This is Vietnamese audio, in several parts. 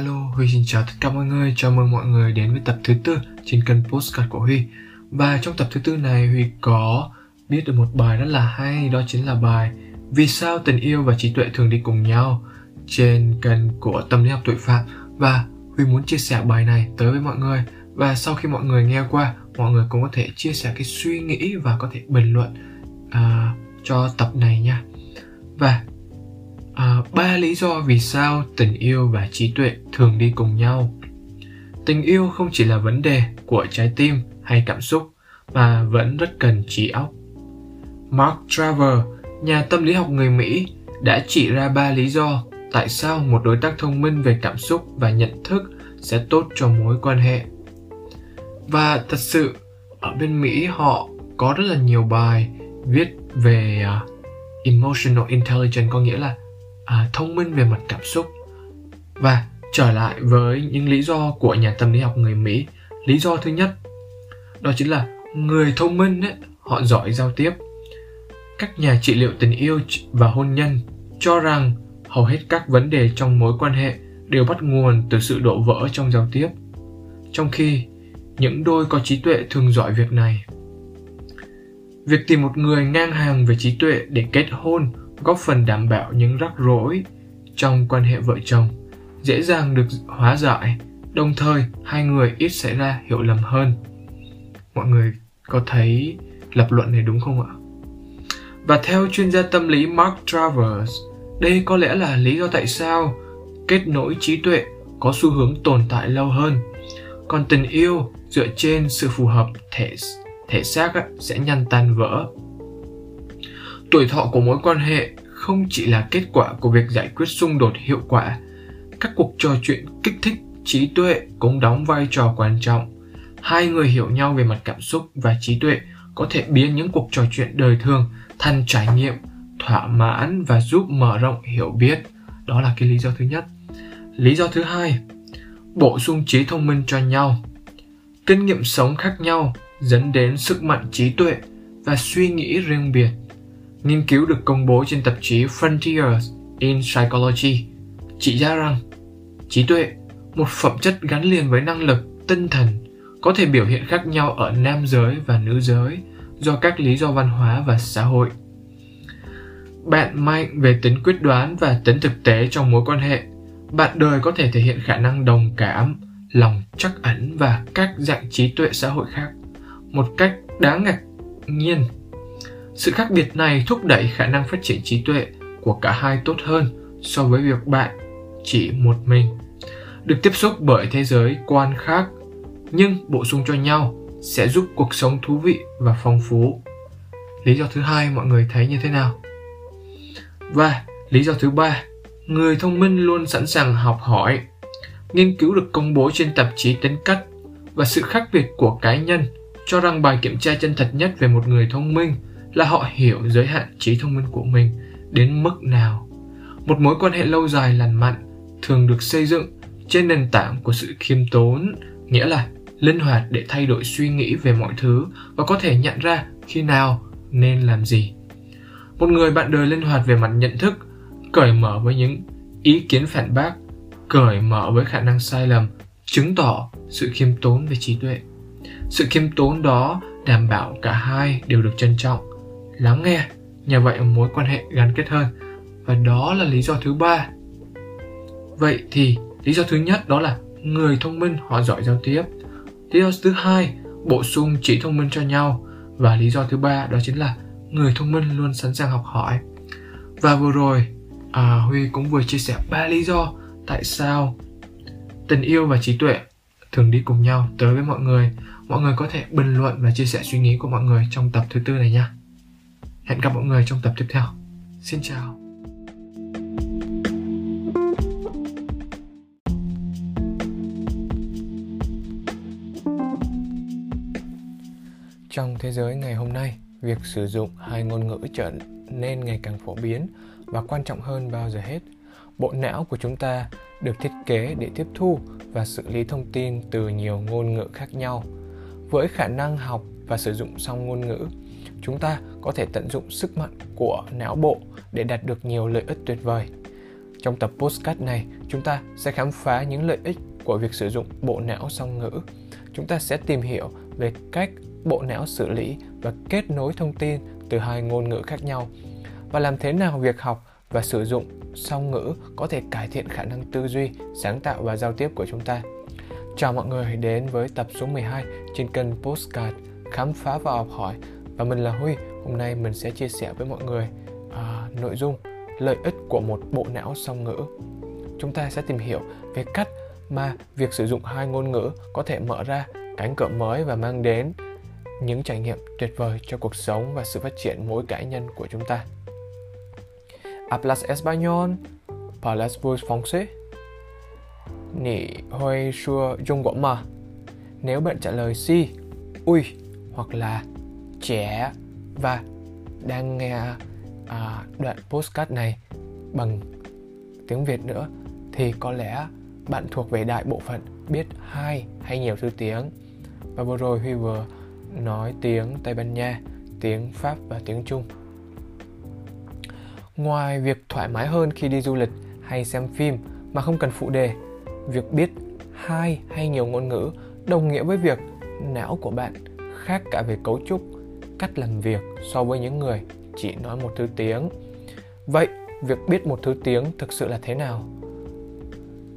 Hello, Huy xin chào tất cả mọi người, chào mừng mọi người đến với tập thứ tư trên kênh Postcard của Huy. Và trong tập thứ tư này Huy có biết được một bài rất là hay, đó chính là bài Vì sao tình yêu và trí tuệ thường đi cùng nhau trên kênh của Tâm lý học tội phạm. Và Huy muốn chia sẻ bài này tới với mọi người. Và sau khi mọi người nghe qua, mọi người cũng có thể chia sẻ cái suy nghĩ và có thể bình luận uh, cho tập này nha. Và À, ba lý do vì sao tình yêu và trí tuệ thường đi cùng nhau. Tình yêu không chỉ là vấn đề của trái tim hay cảm xúc mà vẫn rất cần trí óc. Mark Traver, nhà tâm lý học người Mỹ, đã chỉ ra ba lý do tại sao một đối tác thông minh về cảm xúc và nhận thức sẽ tốt cho mối quan hệ. Và thật sự, ở bên Mỹ họ có rất là nhiều bài viết về uh, emotional intelligence có nghĩa là à, thông minh về mặt cảm xúc. Và trở lại với những lý do của nhà tâm lý học người mỹ. Lý do thứ nhất đó chính là người thông minh ấy, họ giỏi giao tiếp. Các nhà trị liệu tình yêu và hôn nhân cho rằng hầu hết các vấn đề trong mối quan hệ đều bắt nguồn từ sự đổ vỡ trong giao tiếp trong khi những đôi có trí tuệ thường giỏi việc này. Việc tìm một người ngang hàng về trí tuệ để kết hôn góp phần đảm bảo những rắc rối trong quan hệ vợ chồng, dễ dàng được hóa giải. Đồng thời, hai người ít xảy ra hiểu lầm hơn. Mọi người có thấy lập luận này đúng không ạ? Và theo chuyên gia tâm lý mark travers, đây có lẽ là lý do tại sao kết nối trí tuệ có xu hướng tồn tại lâu hơn. Còn tình yêu dựa trên sự phù hợp thể thể xác sẽ nhanh tan vỡ tuổi thọ của mối quan hệ không chỉ là kết quả của việc giải quyết xung đột hiệu quả, các cuộc trò chuyện kích thích, trí tuệ cũng đóng vai trò quan trọng. Hai người hiểu nhau về mặt cảm xúc và trí tuệ có thể biến những cuộc trò chuyện đời thường thành trải nghiệm, thỏa mãn và giúp mở rộng hiểu biết. Đó là cái lý do thứ nhất. Lý do thứ hai, bổ sung trí thông minh cho nhau. Kinh nghiệm sống khác nhau dẫn đến sức mạnh trí tuệ và suy nghĩ riêng biệt. Nghiên cứu được công bố trên tạp chí Frontiers in Psychology chỉ ra rằng trí tuệ, một phẩm chất gắn liền với năng lực, tinh thần, có thể biểu hiện khác nhau ở nam giới và nữ giới do các lý do văn hóa và xã hội. Bạn mạnh về tính quyết đoán và tính thực tế trong mối quan hệ. Bạn đời có thể thể hiện khả năng đồng cảm, lòng chắc ẩn và các dạng trí tuệ xã hội khác một cách đáng ngạc nhiên sự khác biệt này thúc đẩy khả năng phát triển trí tuệ của cả hai tốt hơn so với việc bạn chỉ một mình. Được tiếp xúc bởi thế giới quan khác, nhưng bổ sung cho nhau sẽ giúp cuộc sống thú vị và phong phú. Lý do thứ hai, mọi người thấy như thế nào? Và lý do thứ ba, người thông minh luôn sẵn sàng học hỏi, nghiên cứu được công bố trên tạp chí tính cách và sự khác biệt của cá nhân cho rằng bài kiểm tra chân thật nhất về một người thông minh là họ hiểu giới hạn trí thông minh của mình đến mức nào. Một mối quan hệ lâu dài lành mạnh thường được xây dựng trên nền tảng của sự khiêm tốn, nghĩa là linh hoạt để thay đổi suy nghĩ về mọi thứ và có thể nhận ra khi nào nên làm gì. Một người bạn đời linh hoạt về mặt nhận thức, cởi mở với những ý kiến phản bác, cởi mở với khả năng sai lầm, chứng tỏ sự khiêm tốn về trí tuệ. Sự khiêm tốn đó đảm bảo cả hai đều được trân trọng lắng nghe. Nhờ vậy mối quan hệ gắn kết hơn. Và đó là lý do thứ ba. Vậy thì lý do thứ nhất đó là người thông minh họ giỏi giao tiếp. Lý do thứ hai bổ sung trí thông minh cho nhau. Và lý do thứ ba đó chính là người thông minh luôn sẵn sàng học hỏi. Và vừa rồi à, huy cũng vừa chia sẻ ba lý do tại sao tình yêu và trí tuệ thường đi cùng nhau tới với mọi người. Mọi người có thể bình luận và chia sẻ suy nghĩ của mọi người trong tập thứ tư này nha. Hẹn gặp mọi người trong tập tiếp theo. Xin chào. Trong thế giới ngày hôm nay, việc sử dụng hai ngôn ngữ trở nên ngày càng phổ biến và quan trọng hơn bao giờ hết. Bộ não của chúng ta được thiết kế để tiếp thu và xử lý thông tin từ nhiều ngôn ngữ khác nhau. Với khả năng học và sử dụng song ngôn ngữ, chúng ta có thể tận dụng sức mạnh của não bộ để đạt được nhiều lợi ích tuyệt vời Trong tập postcard này, chúng ta sẽ khám phá những lợi ích của việc sử dụng bộ não song ngữ. Chúng ta sẽ tìm hiểu về cách bộ não xử lý và kết nối thông tin từ hai ngôn ngữ khác nhau và làm thế nào việc học và sử dụng song ngữ có thể cải thiện khả năng tư duy, sáng tạo và giao tiếp của chúng ta. Chào mọi người đến với tập số 12 trên kênh Postcard Khám phá và học hỏi và mình là Huy. Hôm nay mình sẽ chia sẻ với mọi người à, nội dung lợi ích của một bộ não song ngữ. Chúng ta sẽ tìm hiểu về cách mà việc sử dụng hai ngôn ngữ có thể mở ra cánh cửa mới và mang đến những trải nghiệm tuyệt vời cho cuộc sống và sự phát triển mỗi cá nhân của chúng ta. À, Hablas español? Parles vos francés. Nỉ hơi sure dung mà. Nếu bạn trả lời si, ui hoặc là trẻ và đang nghe à, đoạn postcard này bằng tiếng Việt nữa thì có lẽ bạn thuộc về đại bộ phận biết hai hay nhiều thứ tiếng. Và vừa rồi Huy vừa nói tiếng Tây Ban Nha, tiếng Pháp và tiếng Trung. Ngoài việc thoải mái hơn khi đi du lịch hay xem phim mà không cần phụ đề, việc biết hai hay nhiều ngôn ngữ đồng nghĩa với việc não của bạn khác cả về cấu trúc, cách làm việc so với những người chỉ nói một thứ tiếng. Vậy, việc biết một thứ tiếng thực sự là thế nào?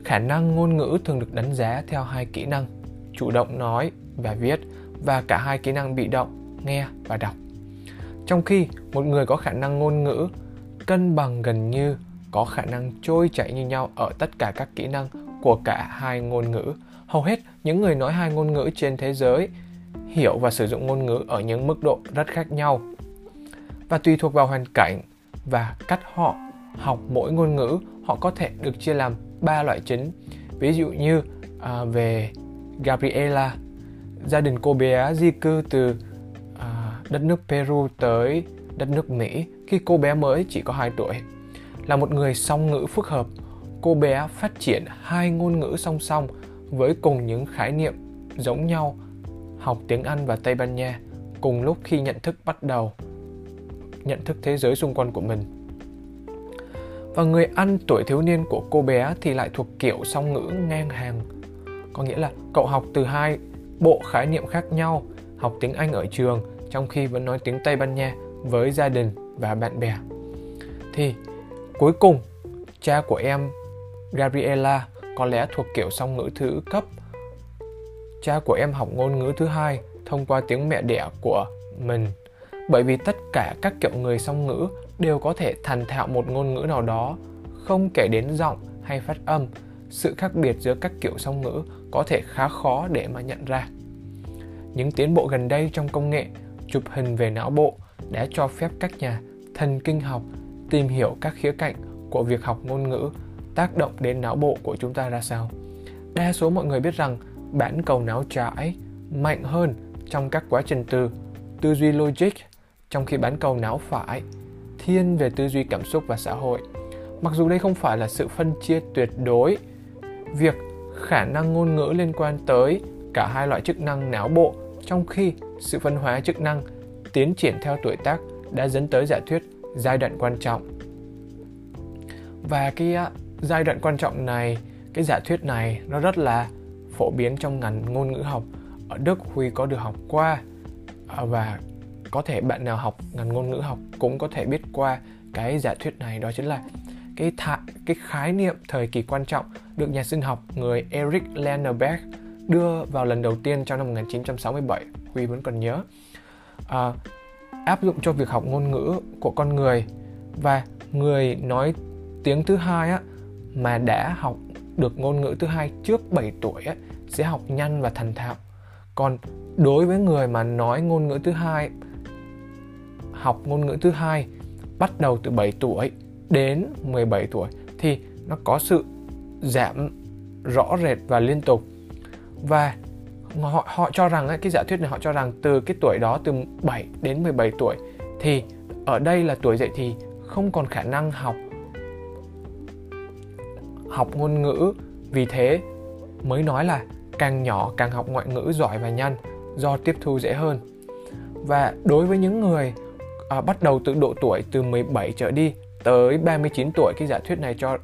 Khả năng ngôn ngữ thường được đánh giá theo hai kỹ năng, chủ động nói và viết và cả hai kỹ năng bị động, nghe và đọc. Trong khi một người có khả năng ngôn ngữ cân bằng gần như có khả năng trôi chảy như nhau ở tất cả các kỹ năng của cả hai ngôn ngữ. Hầu hết những người nói hai ngôn ngữ trên thế giới hiểu và sử dụng ngôn ngữ ở những mức độ rất khác nhau. Và tùy thuộc vào hoàn cảnh và cách họ học mỗi ngôn ngữ, họ có thể được chia làm ba loại chính. Ví dụ như à, về Gabriela gia đình cô bé di cư từ à, đất nước Peru tới đất nước Mỹ khi cô bé mới chỉ có 2 tuổi. Là một người song ngữ phức hợp, cô bé phát triển hai ngôn ngữ song song với cùng những khái niệm giống nhau, học tiếng Anh và Tây Ban Nha cùng lúc khi nhận thức bắt đầu nhận thức thế giới xung quanh của mình. Và người Anh tuổi thiếu niên của cô bé thì lại thuộc kiểu song ngữ ngang hàng. Có nghĩa là cậu học từ hai bộ khái niệm khác nhau, học tiếng Anh ở trường trong khi vẫn nói tiếng Tây Ban Nha với gia đình và bạn bè. Thì cuối cùng, cha của em Gabriela có lẽ thuộc kiểu song ngữ thứ cấp. Cha của em học ngôn ngữ thứ hai thông qua tiếng mẹ đẻ của mình. Bởi vì tất cả các kiểu người song ngữ đều có thể thành thạo một ngôn ngữ nào đó, không kể đến giọng hay phát âm. Sự khác biệt giữa các kiểu song ngữ có thể khá khó để mà nhận ra. Những tiến bộ gần đây trong công nghệ chụp hình về não bộ đã cho phép các nhà thần kinh học tìm hiểu các khía cạnh của việc học ngôn ngữ tác động đến não bộ của chúng ta ra sao. Đa số mọi người biết rằng bản cầu não trái mạnh hơn trong các quá trình từ tư duy logic, trong khi bán cầu não phải thiên về tư duy cảm xúc và xã hội. Mặc dù đây không phải là sự phân chia tuyệt đối, việc khả năng ngôn ngữ liên quan tới cả hai loại chức năng não bộ trong khi sự phân hóa chức năng tiến triển theo tuổi tác đã dẫn tới giả thuyết giai đoạn quan trọng và cái à, giai đoạn quan trọng này cái giả thuyết này nó rất là phổ biến trong ngành ngôn ngữ học ở Đức Huy có được học qua à, và có thể bạn nào học ngành ngôn ngữ học cũng có thể biết qua cái giả thuyết này đó chính là cái thạ, cái khái niệm thời kỳ quan trọng được nhà sinh học người Eric Lenneberg đưa vào lần đầu tiên trong năm 1967, Huy vẫn còn nhớ. À, áp dụng cho việc học ngôn ngữ của con người và người nói tiếng thứ hai á, mà đã học được ngôn ngữ thứ hai trước 7 tuổi ấy, sẽ học nhanh và thành thạo. Còn đối với người mà nói ngôn ngữ thứ hai học ngôn ngữ thứ hai bắt đầu từ 7 tuổi đến 17 tuổi thì nó có sự giảm rõ rệt và liên tục và họ họ cho rằng cái giả thuyết này họ cho rằng từ cái tuổi đó từ 7 đến 17 tuổi thì ở đây là tuổi dậy thì không còn khả năng học học ngôn ngữ. Vì thế mới nói là càng nhỏ càng học ngoại ngữ giỏi và nhanh do tiếp thu dễ hơn. Và đối với những người à, bắt đầu từ độ tuổi từ 17 trở đi tới 39 tuổi cái giả thuyết này cho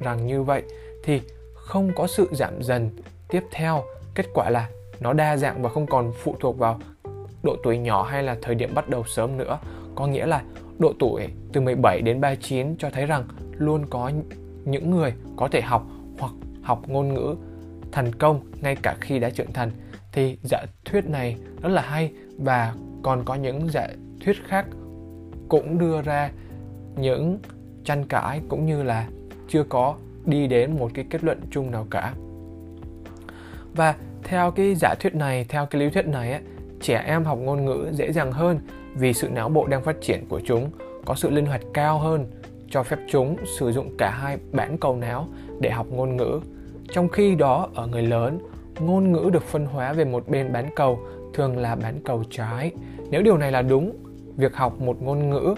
rằng như vậy thì không có sự giảm dần tiếp theo. Kết quả là nó đa dạng và không còn phụ thuộc vào độ tuổi nhỏ hay là thời điểm bắt đầu sớm nữa. Có nghĩa là độ tuổi từ 17 đến 39 cho thấy rằng luôn có những người có thể học hoặc học ngôn ngữ thành công ngay cả khi đã trưởng thành. Thì giả thuyết này rất là hay và còn có những giả thuyết khác cũng đưa ra những tranh cãi cũng như là chưa có đi đến một cái kết luận chung nào cả. Và theo cái giả thuyết này theo cái lý thuyết này ấy, trẻ em học ngôn ngữ dễ dàng hơn vì sự não bộ đang phát triển của chúng có sự linh hoạt cao hơn cho phép chúng sử dụng cả hai bản cầu não để học ngôn ngữ. Trong khi đó, ở người lớn, ngôn ngữ được phân hóa về một bên bán cầu thường là bán cầu trái. Nếu điều này là đúng, việc học một ngôn ngữ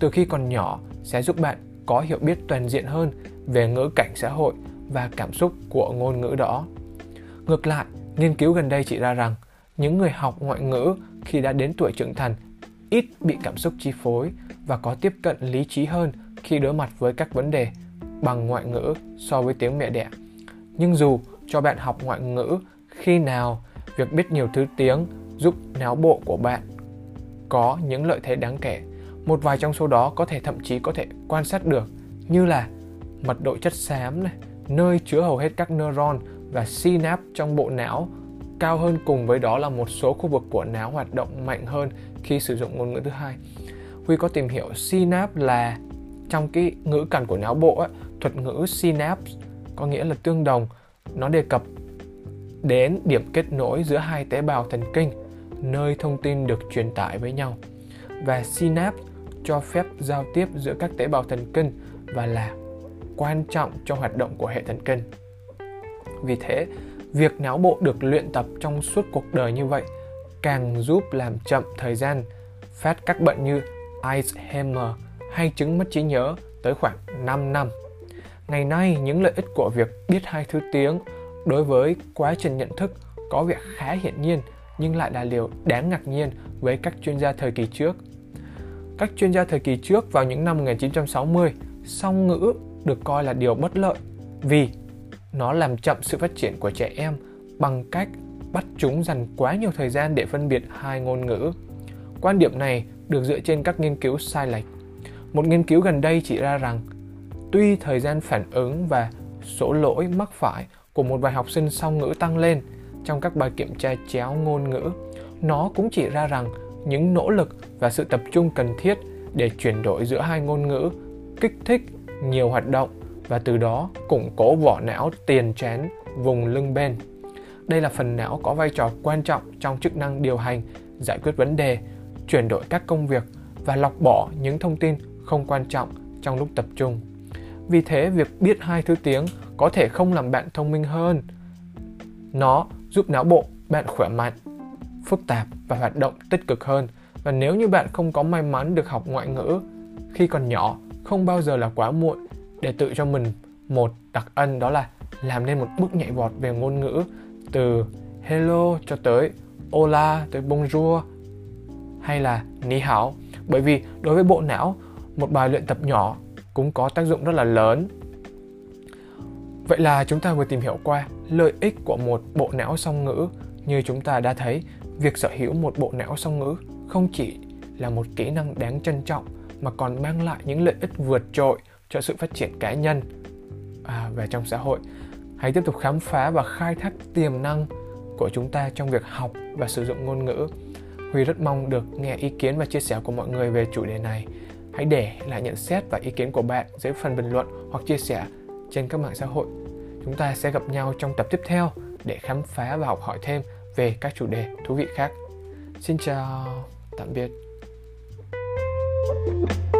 từ khi còn nhỏ sẽ giúp bạn có hiểu biết toàn diện hơn về ngữ cảnh xã hội và cảm xúc của ngôn ngữ đó. Ngược lại, nghiên cứu gần đây chỉ ra rằng những người học ngoại ngữ khi đã đến tuổi trưởng thành ít bị cảm xúc chi phối và có tiếp cận lý trí hơn khi đối mặt với các vấn đề bằng ngoại ngữ so với tiếng mẹ đẻ. Nhưng dù cho bạn học ngoại ngữ khi nào việc biết nhiều thứ tiếng giúp não bộ của bạn có những lợi thế đáng kể. Một vài trong số đó có thể thậm chí có thể quan sát được như là mật độ chất xám này, nơi chứa hầu hết các neuron và synapse trong bộ não cao hơn cùng với đó là một số khu vực của não hoạt động mạnh hơn khi sử dụng ngôn ngữ thứ hai. Huy có tìm hiểu synapse là trong cái ngữ cảnh của não bộ ấy, thuật ngữ synapse có nghĩa là tương đồng nó đề cập đến điểm kết nối giữa hai tế bào thần kinh nơi thông tin được truyền tải với nhau và synapse cho phép giao tiếp giữa các tế bào thần kinh và là quan trọng cho hoạt động của hệ thần kinh. Vì thế, việc não bộ được luyện tập trong suốt cuộc đời như vậy càng giúp làm chậm thời gian phát các bệnh như Alzheimer hay chứng mất trí nhớ tới khoảng 5 năm. Ngày nay, những lợi ích của việc biết hai thứ tiếng đối với quá trình nhận thức có vẻ khá hiển nhiên nhưng lại là điều đáng ngạc nhiên với các chuyên gia thời kỳ trước. Các chuyên gia thời kỳ trước vào những năm 1960, song ngữ được coi là điều bất lợi vì nó làm chậm sự phát triển của trẻ em bằng cách bắt chúng dành quá nhiều thời gian để phân biệt hai ngôn ngữ. Quan điểm này được dựa trên các nghiên cứu sai lệch. Một nghiên cứu gần đây chỉ ra rằng tuy thời gian phản ứng và số lỗi mắc phải của một vài học sinh song ngữ tăng lên trong các bài kiểm tra chéo ngôn ngữ, nó cũng chỉ ra rằng những nỗ lực và sự tập trung cần thiết để chuyển đổi giữa hai ngôn ngữ kích thích nhiều hoạt động và từ đó củng cố vỏ não tiền trán vùng lưng bên. Đây là phần não có vai trò quan trọng trong chức năng điều hành, giải quyết vấn đề, chuyển đổi các công việc và lọc bỏ những thông tin không quan trọng trong lúc tập trung. Vì thế, việc biết hai thứ tiếng có thể không làm bạn thông minh hơn. Nó giúp não bộ bạn khỏe mạnh, phức tạp và hoạt động tích cực hơn. Và nếu như bạn không có may mắn được học ngoại ngữ khi còn nhỏ, không bao giờ là quá muộn để tự cho mình một đặc ân đó là làm nên một bước nhảy vọt về ngôn ngữ từ hello cho tới hola tới bonjour hay là ni hao bởi vì đối với bộ não một bài luyện tập nhỏ cũng có tác dụng rất là lớn. Vậy là chúng ta vừa tìm hiểu qua lợi ích của một bộ não song ngữ. Như chúng ta đã thấy việc sở hữu một bộ não song ngữ không chỉ là một kỹ năng đáng trân trọng mà còn mang lại những lợi ích vượt trội cho sự phát triển cá nhân à, và trong xã hội. Hãy tiếp tục khám phá và khai thác tiềm năng của chúng ta trong việc học và sử dụng ngôn ngữ. Huy rất mong được nghe ý kiến và chia sẻ của mọi người về chủ đề này hãy để lại nhận xét và ý kiến của bạn dưới phần bình luận hoặc chia sẻ trên các mạng xã hội. Chúng ta sẽ gặp nhau trong tập tiếp theo để khám phá và học hỏi thêm về các chủ đề thú vị khác. Xin chào, tạm biệt. thank you